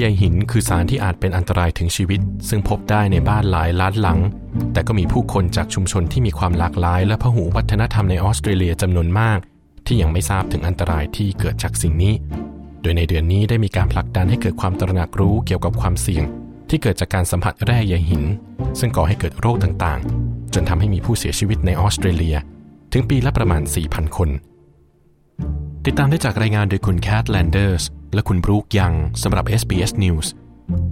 ใยหินคือสารที่อาจเป็นอันตรายถึงชีวิต ซึ่งพบได้ในบ้านหลายล้านหลัง แต่ก็มีผู้คนจากชุมชนที่มีความหลากหลาย และพหูวัฒนธรรมในออสเตรเลียจำนวนมาก ที่ยังไม่ทราบถึงอันตรายที่เกิดจากสิ่งนี้ โดยในเดือนนี้ได้มีการผลักดันให้เกิดความตระหนักรู้เกี่ยวกับความเสี่ยง ที่เกิดจากการสัมผัสแร่ใยหิน ซึ่งก่อให้เกิดโรคต่างๆ จนทำให้มีผู้เสียชีวิตในออสเตรเลีย ถึงปีละประมาณ 4,000 คน ติดตามได้จากรายงานโดยคุณแคทแลนเดอร์ส และคุณบรูคยังสำหรับ SBS News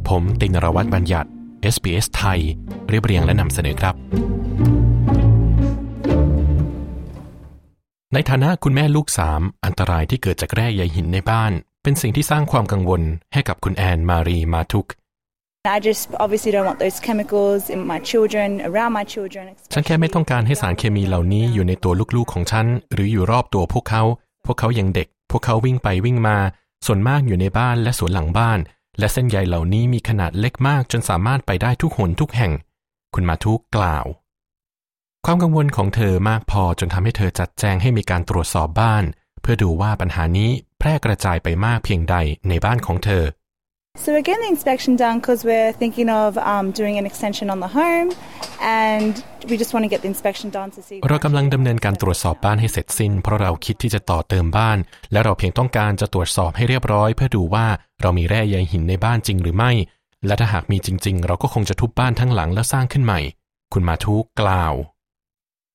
ผมตินรวัตรบัญญัติ SBS ไทย เรียบเรียงและนำเสนอครับ ในฐานะคุณแม่ลูกสามอันตรายที่เกิดจากแร่ใยหินในบ้าน เป็นสิ่งที่สร้างความกังวลให้กับคุณแอนมารีมาทุก I just obviously don't want those chemicals in my children, around my children. ฉันแค่ไม่ต้องการให้สารเคมีเหล่านี้อยู่ในตัวลูกๆของฉัน หรืออยู่รอบตัวพวกเขา พวกเขายังเด็ก พวกเขาวิ่งไปวิ่งมา ส่วนมากอยู่ในบ้านและสวนหลังบ้าน และเส้นใยเหล่านี้มีขนาดเล็กมากจนสามารถไปได้ทุกหนทุกแห่ง คุณมาทุกกล่าว ความกังวลของเธอมากพอจนทำให้เธอจัดแจงให้มีการตรวจสอบบ้าน เพื่อดูว่าปัญหานี้แพร่กระจายไปมากเพียงใดในบ้านของเธอ So we're getting the inspection done because we're thinking of um, doing an extension on the home, and we just want to get the inspection done to see. เรากำลังดำเนินการตรวจสอบบ้านให้เสร็จสิ้น เพราะเราคิดที่จะต่อเติมบ้าน และเราเพียงต้องการจะตรวจสอบให้เรียบร้อย เพื่อดูว่าเรามีแร่ใยหินในบ้านจริงหรือไม่ และถ้าหากมีจริง ๆ เราก็คงจะทุบบ้านทั้งหลังแล้วสร้างขึ้นใหม่ คุณมาทุกกล่าว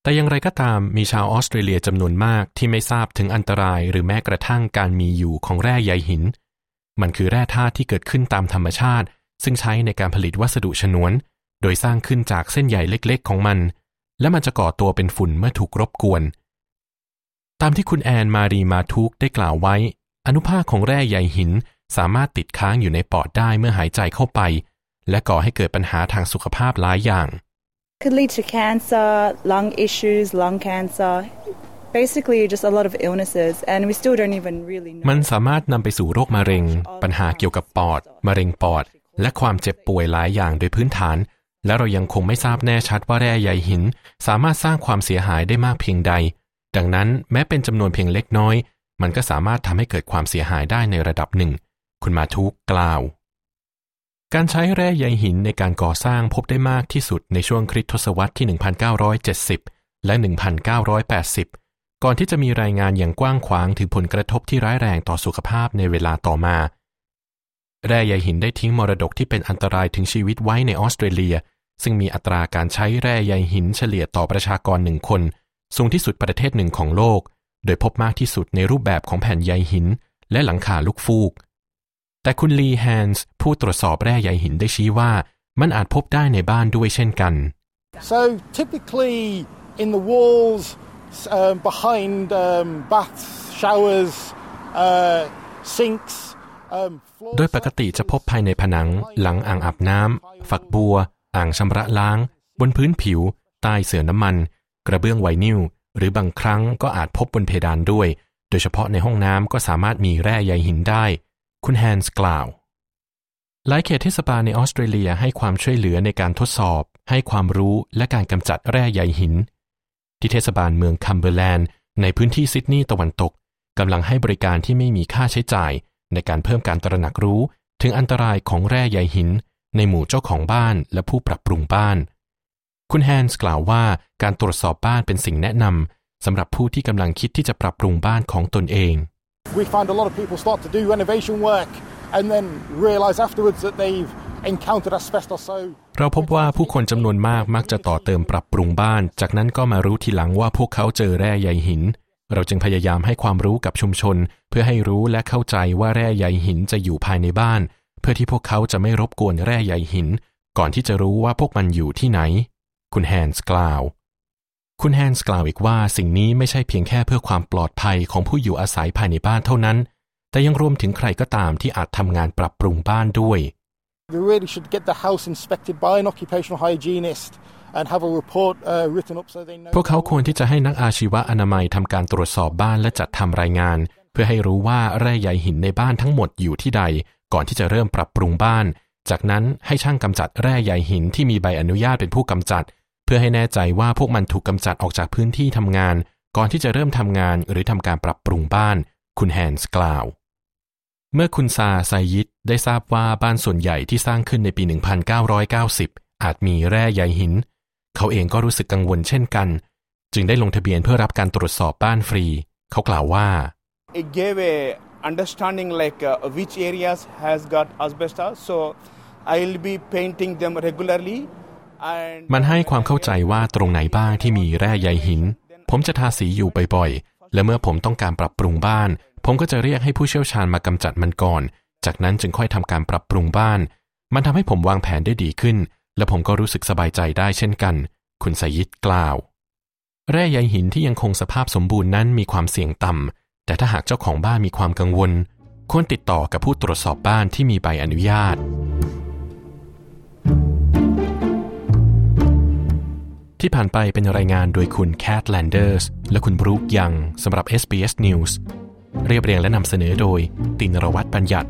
แต่อย่างไรก็ตามมีชาวออสเตรเลียจำนวนมากที่ไม่ทราบถึงอันตรายหรือแม้กระทั่งการมีอยู่ของแร่ใยหิน มันคือแร่ธาตุที่เกิดขึ้นตามธรรมชาติ ซึ่งใช้ในการผลิตวัสดุฉนวน โดยสร้างขึ้นจากเส้นใยเล็กๆ ของมัน และมันจะก่อตัวเป็นฝุ่นเมื่อถูกรบกวน ตามที่คุณแอนมารีมาทุกได้กล่าวไว้ อนุภาคของแร่ใยหินสามารถติดค้างอยู่ในปอดได้เมื่อหายใจเข้าไป และก่อให้เกิดปัญหาทางสุขภาพหลายอย่าง Could lead to cancer, lung issues, lung cancer. Basically, just a lot of illnesses, and we still don't even really know. มันสามารถนำไปสู่โรคมะเร็ง ปัญหาเกี่ยวกับปอด มะเร็งปอด และความเจ็บป่วยหลายอย่างโดยพื้นฐาน และเรายังคงไม่ทราบแน่ชัดว่าแร่ใยหิน สามารถสร้างความเสียหายได้มากเพียงใด ดังนั้นแม้เป็นจำนวนเพียงเล็กน้อย มันก็สามารถทำให้เกิดความเสียหายได้ในระดับหนึ่ง คุณมาทุกกล่าว การใช้แร่ใยหินในการก่อสร้างพบได้มากที่สุดในช่วงคริสตศตวรรษที่ 1970 และ 1980 ก่อนที่จะมีรายงานอย่างกว้างขวางถึงผลกระทบที่ร้ายแรงต่อสุขภาพในเวลาต่อมา แร่ใยหินได้ทิ้งมรดกที่เป็นอันตรายถึงชีวิตไว้ในออสเตรเลีย ซึ่งมีอัตราการใช้แร่ใยหินเฉลี่ยต่อประชากรหนึ่งคน สูงที่สุดประเทศหนึ่งของโลก โดยพบมากที่สุดในรูปแบบของแผ่นใยหิน และหลังคาลูกฟูก แต่คุณลีแฮนส์ผู้ตรวจสอบแร่ใยหินได้ชี้ว่า มันอาจพบได้ในบ้านด้วยเช่นกัน So typically in the walls, um, behind um, baths, showers, uh, sinks, um, โดยปกติจะพบภายในผนัง หลังอ่างอาบน้ำฝักบัว อ่างชำระล้าง บนพื้นผิว ใต้เสื่อน้ำมัน กระเบื้องไวนิลหรือบางครั้งก็อาจพบบนเพดานด้วย โดยเฉพาะในห้องน้ำก็สามารถมีแร่ใยหินได้ คุณแฮนส์กล่าวหลายเขตเทศบาลในออสเตรเลียให้ความช่วยเหลือในการทดสอบ ให้ความรู้และการกำจัดแร่ใยหิน ที่เทศบาลเมืองคัมเบอร์แลนด์ในพื้นที่ซิดนีย์ตะวันตกกำลังให้บริการที่ไม่มีค่าใช้จ่าย ในการเพิ่มการตระหนักรู้ ถึงอันตรายของแร่ใยหิน ในหมู่เจ้าของบ้านและผู้ปรับปรุงบ้าน คุณแฮนส์กล่าวว่าการตรวจสอบบ้านเป็นสิ่งแนะนำสำหรับผู้ที่กำลังคิดที่จะปรับปรุงบ้านของตนเอง We find a lot of people start to do renovation work and then realise afterwards that they've เราพบว่าผู้คนจำนวนมากมักจะต่อเติมปรับปรุงบ้าน จากนั้นก็มารู้ทีหลังว่าพวกเขาเจอแร่ใยหิน เราจึงพยายามให้ความรู้กับชุมชน เพื่อให้รู้และเข้าใจว่าแร่ใยหินจะอยู่ภายในบ้าน เพื่อที่พวกเขาจะไม่รบกวนแร่ใยหิน ก่อนที่จะรู้ว่าพวกมันอยู่ที่ไหน คุณแฮนส์กล่าว คุณแฮนส์กล่าวอีกว่าสิ่งนี้ไม่ใช่เพียงแค่เพื่อความปลอดภัยของผู้อยู่อาศัยภายในบ้านเท่านั้น แต่ยังรวมถึงใครก็ตามที่อาจทำงานปรับปรุงบ้านด้วย we really should get the house inspected by an occupational hygienist and have a report uh, written up so they know. พวกเขาควรที่จะให้นักอาชีวะอนามัยทำการตรวจสอบบ้านและจัดทำรายงาน เพื่อให้รู้ว่าแร่ใยหินในบ้านทั้งหมดอยู่ที่ใด ก่อนที่จะเริ่มปรับปรุงบ้าน จากนั้นให้ช่างกำจัดแร่ใยหินที่มีใบอนุญาตเป็นผู้กำจัด เพื่อให้แน่ใจว่าพวกมันถูกกำจัดออกจากพื้นที่ทำงาน ก่อนที่จะเริ่มทำงานหรือทำการปรับปรุงบ้าน คุณแฮนส์กล่าว เมื่อคุณซาไซยิด ได้ทราบว่าบ้านส่วนใหญ่ที่สร้างขึ้นในปี 1990 อาจมีแร่ใยหิน เขาเองก็รู้สึกกังวลเช่นกัน จึงได้ลงทะเบียนเพื่อรับการตรวจสอบบ้านฟรี เขากล่าวว่า it gave a understanding like uh, which areas has got asbestos so i'll be painting them regularly and มันให้ความเข้าใจว่าตรงไหนบ้างที่มีแร่ใยหิน ผมจะทาสีอยู่บ่อยๆ และเมื่อผมต้องการปรับปรุงบ้าน ผมก็จะเรียกให้ผู้เชี่ยวชาญมากำจัดมันก่อน จากนั้นจึงค่อยทำการปรับปรุงบ้าน มันทำให้ผมวางแผนได้ดีขึ้น และผมก็รู้สึกสบายใจได้เช่นกัน คุณสยิดกล่าว แร่ใยหินที่ยังคงสภาพสมบูรณ์นั้นมีความเสี่ยงต่ำ แต่ถ้าหากเจ้าของบ้านมีความกังวล ควรติดต่อกับผู้ตรวจสอบบ้านที่มีใบอนุญาต ที่ผ่านไปเป็นรายงานโดยคุณแคทแลนเดอร์สและคุณบรูคยังสำหรับ SBS News เรียบเรียงและนำเสนอโดยตินรวัตรบัญญัติ